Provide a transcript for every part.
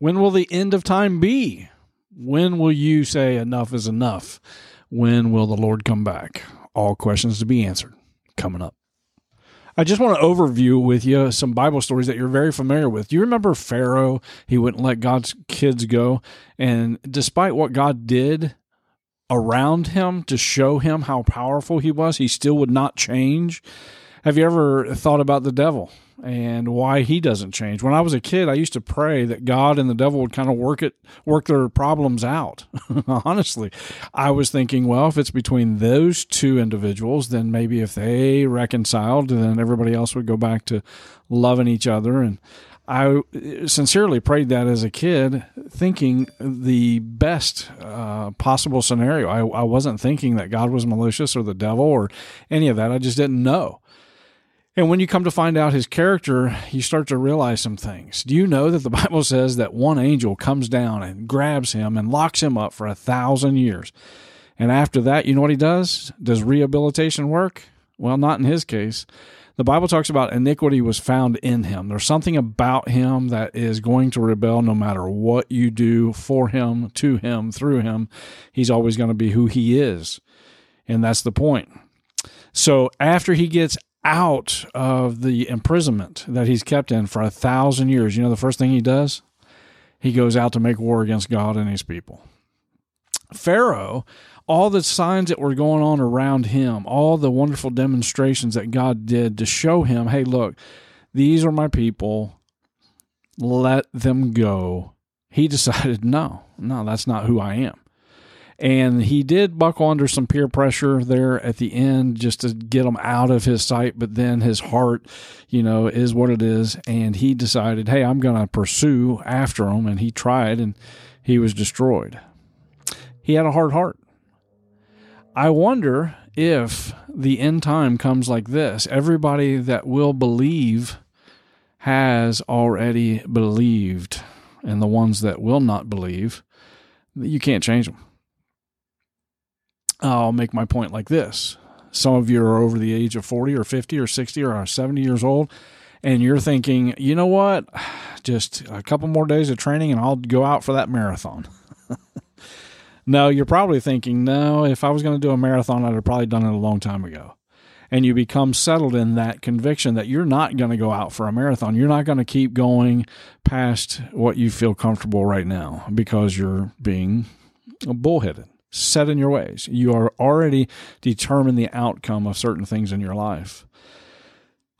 When will the end of time be? When will you say enough is enough? When will the Lord come back? All questions to be answered coming up. I just want to overview with you some Bible stories that you're very familiar with. Do you remember Pharaoh? He wouldn't let God's kids go. And despite what God did around him to show him how powerful he was, he still would not change. Have you ever thought about the devil and why he doesn't change? When I was a kid, I used to pray that God and the devil would kind of work it, work their problems out. Honestly, I was thinking, well, if it's between those two individuals, then maybe if they reconciled, then everybody else would go back to loving each other. And I sincerely prayed that as a kid, thinking the best uh, possible scenario. I, I wasn't thinking that God was malicious or the devil or any of that. I just didn't know. And when you come to find out his character, you start to realize some things. Do you know that the Bible says that one angel comes down and grabs him and locks him up for a thousand years? And after that, you know what he does? Does rehabilitation work? Well, not in his case. The Bible talks about iniquity was found in him. There's something about him that is going to rebel no matter what you do for him, to him, through him. He's always going to be who he is. And that's the point. So after he gets out of the imprisonment that he's kept in for a thousand years, you know the first thing he does? He goes out to make war against God and his people. Pharaoh, all the signs that were going on around him, all the wonderful demonstrations that God did to show him, hey, look, these are my people. Let them go. He decided, no, no, that's not who I am. And he did buckle under some peer pressure there at the end just to get him out of his sight. But then his heart, you know, is what it is. And he decided, hey, I'm going to pursue after him. And he tried and he was destroyed. He had a hard heart. I wonder if the end time comes like this. Everybody that will believe has already believed. And the ones that will not believe, you can't change them. I'll make my point like this. Some of you are over the age of 40 or 50 or 60 or 70 years old, and you're thinking, you know what? Just a couple more days of training and I'll go out for that marathon. no, you're probably thinking, no, if I was going to do a marathon, I'd have probably done it a long time ago. And you become settled in that conviction that you're not going to go out for a marathon. You're not going to keep going past what you feel comfortable right now because you're being bullheaded set in your ways. You are already determined the outcome of certain things in your life.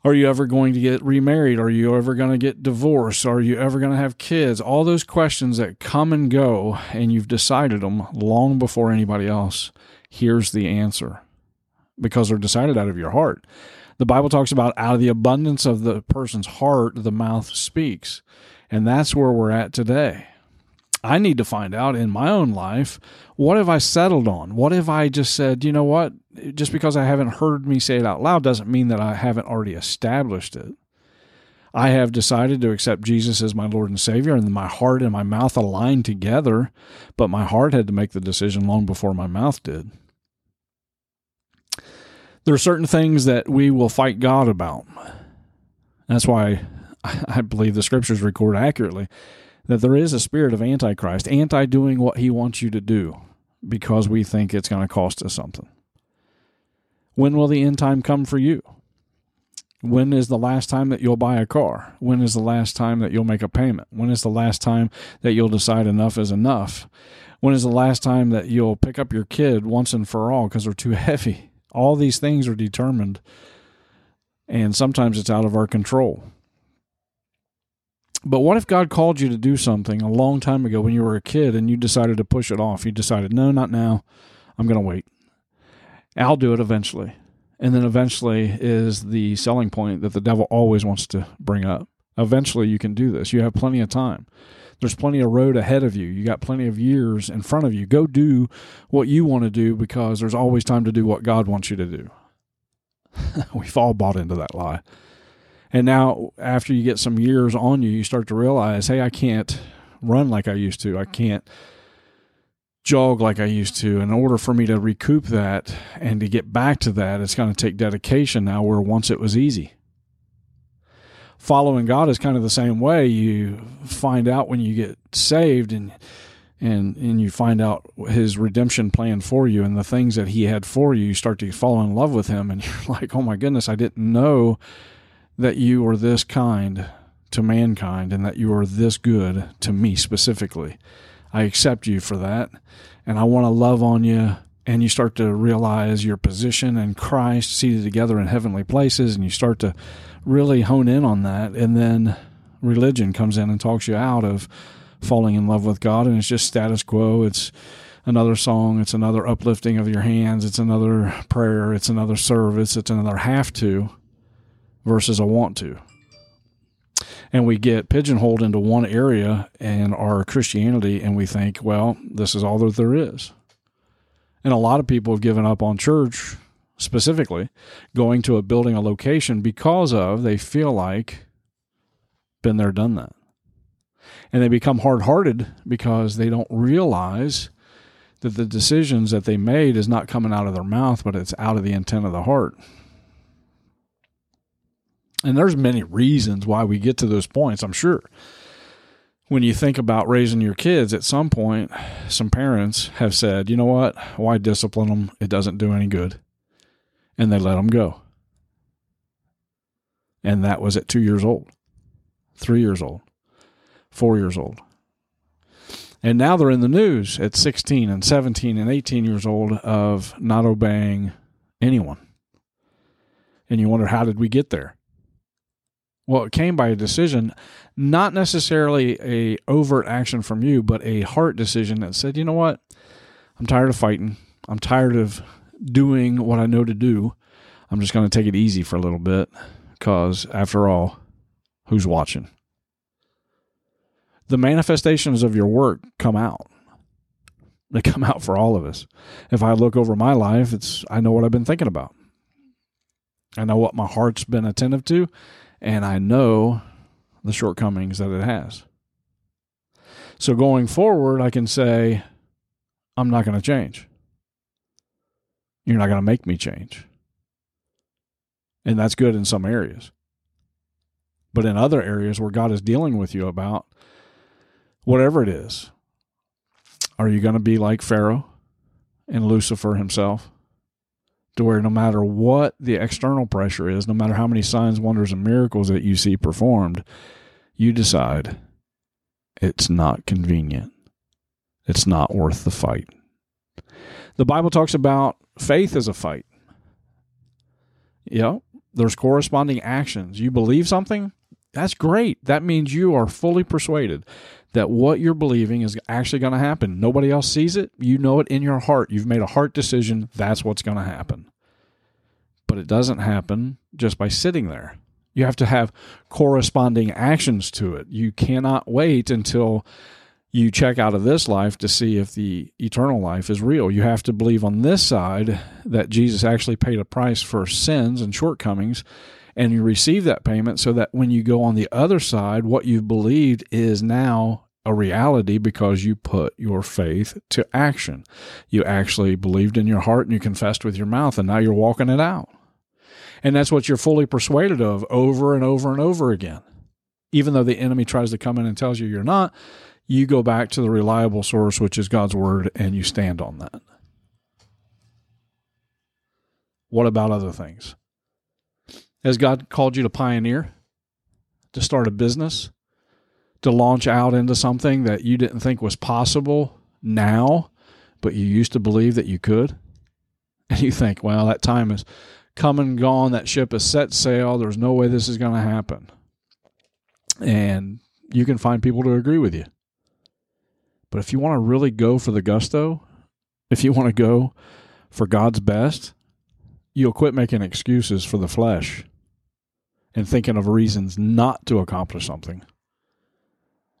Are you ever going to get remarried? Are you ever going to get divorced? Are you ever going to have kids? All those questions that come and go, and you've decided them long before anybody else. Here's the answer because they're decided out of your heart. The Bible talks about out of the abundance of the person's heart, the mouth speaks. And that's where we're at today. I need to find out in my own life what have I settled on? What have I just said, you know what? Just because I haven't heard me say it out loud doesn't mean that I haven't already established it. I have decided to accept Jesus as my Lord and Savior, and my heart and my mouth aligned together, but my heart had to make the decision long before my mouth did. There are certain things that we will fight God about. That's why I believe the scriptures record accurately that there is a spirit of antichrist, anti doing what he wants you to do because we think it's going to cost us something. When will the end time come for you? When is the last time that you'll buy a car? When is the last time that you'll make a payment? When is the last time that you'll decide enough is enough? When is the last time that you'll pick up your kid once and for all because they're too heavy? All these things are determined, and sometimes it's out of our control. But what if God called you to do something a long time ago when you were a kid and you decided to push it off? You decided, no, not now. I'm going to wait. I'll do it eventually. And then eventually is the selling point that the devil always wants to bring up. Eventually, you can do this. You have plenty of time. There's plenty of road ahead of you. You got plenty of years in front of you. Go do what you want to do because there's always time to do what God wants you to do. We've all bought into that lie. And now, after you get some years on you, you start to realize, hey, I can't run like I used to. I mm-hmm. can't jog like I used to. In order for me to recoup that and to get back to that, it's going to take dedication now where once it was easy. following God is kind of the same way. You find out when you get saved and and and you find out his redemption plan for you and the things that he had for you you start to fall in love with him and you're like oh my goodness i didn't know that you are this kind to mankind and that you are this good to me specifically. I accept you for that and i want to love on you and you start to realize your position in christ seated together in heavenly places and you start to really hone in on that and then religion comes in and talks you out of falling in love with God, and it's just status quo. It's another song, it's another uplifting of your hands, it's another prayer, it's another service, it's another have to versus a want to. And we get pigeonholed into one area in our Christianity, and we think, well, this is all that there is. And a lot of people have given up on church specifically, going to a building, a location, because of they feel like been there, done that and they become hard hearted because they don't realize that the decisions that they made is not coming out of their mouth, but it's out of the intent of the heart. And there's many reasons why we get to those points, I'm sure. When you think about raising your kids, at some point, some parents have said, you know what? Why discipline them? It doesn't do any good. And they let them go. And that was at two years old, three years old four years old. And now they're in the news at 16 and 17 and 18 years old of not obeying anyone. And you wonder, how did we get there? Well, it came by a decision, not necessarily a overt action from you, but a heart decision that said, you know what? I'm tired of fighting. I'm tired of doing what I know to do. I'm just going to take it easy for a little bit because, after all, who's watching? the manifestations of your work come out. They come out for all of us. If I look over my life, it's I know what I've been thinking about. I know what my heart's been attentive to, and I know the shortcomings that it has. So going forward, I can say, I'm not going to change. You're not going to make me change. And that's good in some areas. But in other areas where God is dealing with you about, whatever it is, are you going to be like Pharaoh and Lucifer himself? To where no matter what the external pressure is, no matter how many signs, wonders, and miracles that you see performed, you decide it's not convenient. It's not worth the fight. The Bible talks about faith as a fight. Yeah, there's corresponding actions. You believe something, that's great. That means you are fully persuaded that what you're believing is actually going to happen. Nobody else sees it. You know it in your heart. You've made a heart decision. That's what's going to happen. But it doesn't happen just by sitting there. You have to have corresponding actions to it. You cannot wait until you check out of this life to see if the eternal life is real. You have to believe on this side that Jesus actually paid a price for sins and shortcomings and you receive that payment so that when you go on the other side, what you've believed is now a reality because you put your faith to action. You actually believed in your heart and you confessed with your mouth, and now you're walking it out. And that's what you're fully persuaded of over and over and over again. Even though the enemy tries to come in and tells you you're not, you go back to the reliable source, which is God's word, and you stand on that. What about other things? Has God called you to pioneer, to start a business, to launch out into something that you didn't think was possible now, but you used to believe that you could? And you think, well, that time is come and gone. That ship has set sail. There's no way this is going to happen. And you can find people to agree with you. But if you want to really go for the gusto, if you want to go for God's best, you'll quit making excuses for the flesh and thinking of reasons not to accomplish something.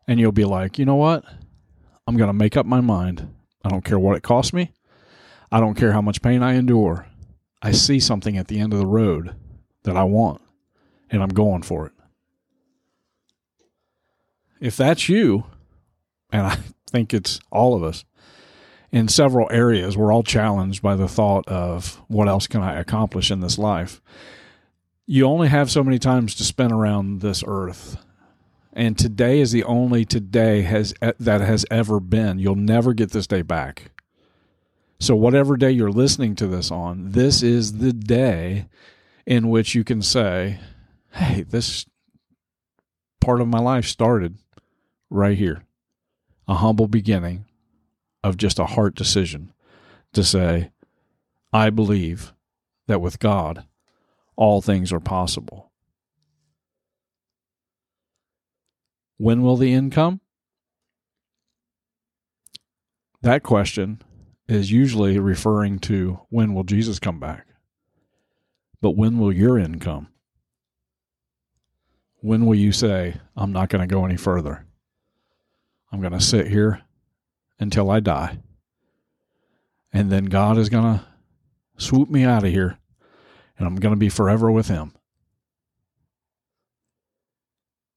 And you'll be like, you know what? I'm going to make up my mind. I don't care what it costs me. I don't care how much pain I endure. I see something at the end of the road that I want, and I'm going for it. If that's you, and I think it's all of us, in several areas, we're all challenged by the thought of what else can I accomplish in this life You only have so many times to spend around this earth. And today is the only today has that has ever been. You'll never get this day back. So whatever day you're listening to this on, this is the day in which you can say, "Hey, this part of my life started right here." A humble beginning of just a heart decision to say, I believe that with God, all things are possible. When will the end come? That question is usually referring to when will Jesus come back? But when will your end come? When will you say, I'm not going to go any further? I'm going to sit here until I die. And then God is going to swoop me out of here, and I'm going to be forever with Him.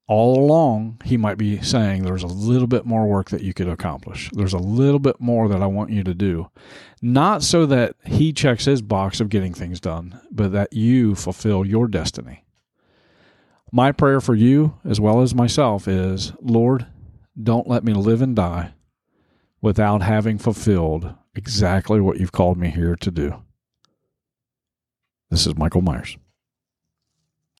All along, He might be saying, There's a little bit more work that you could accomplish. There's a little bit more that I want you to do. Not so that He checks His box of getting things done, but that you fulfill your destiny. My prayer for you, as well as myself, is Lord, don't let me live and die without having fulfilled exactly what you've called me here to do. This is Michael Myers.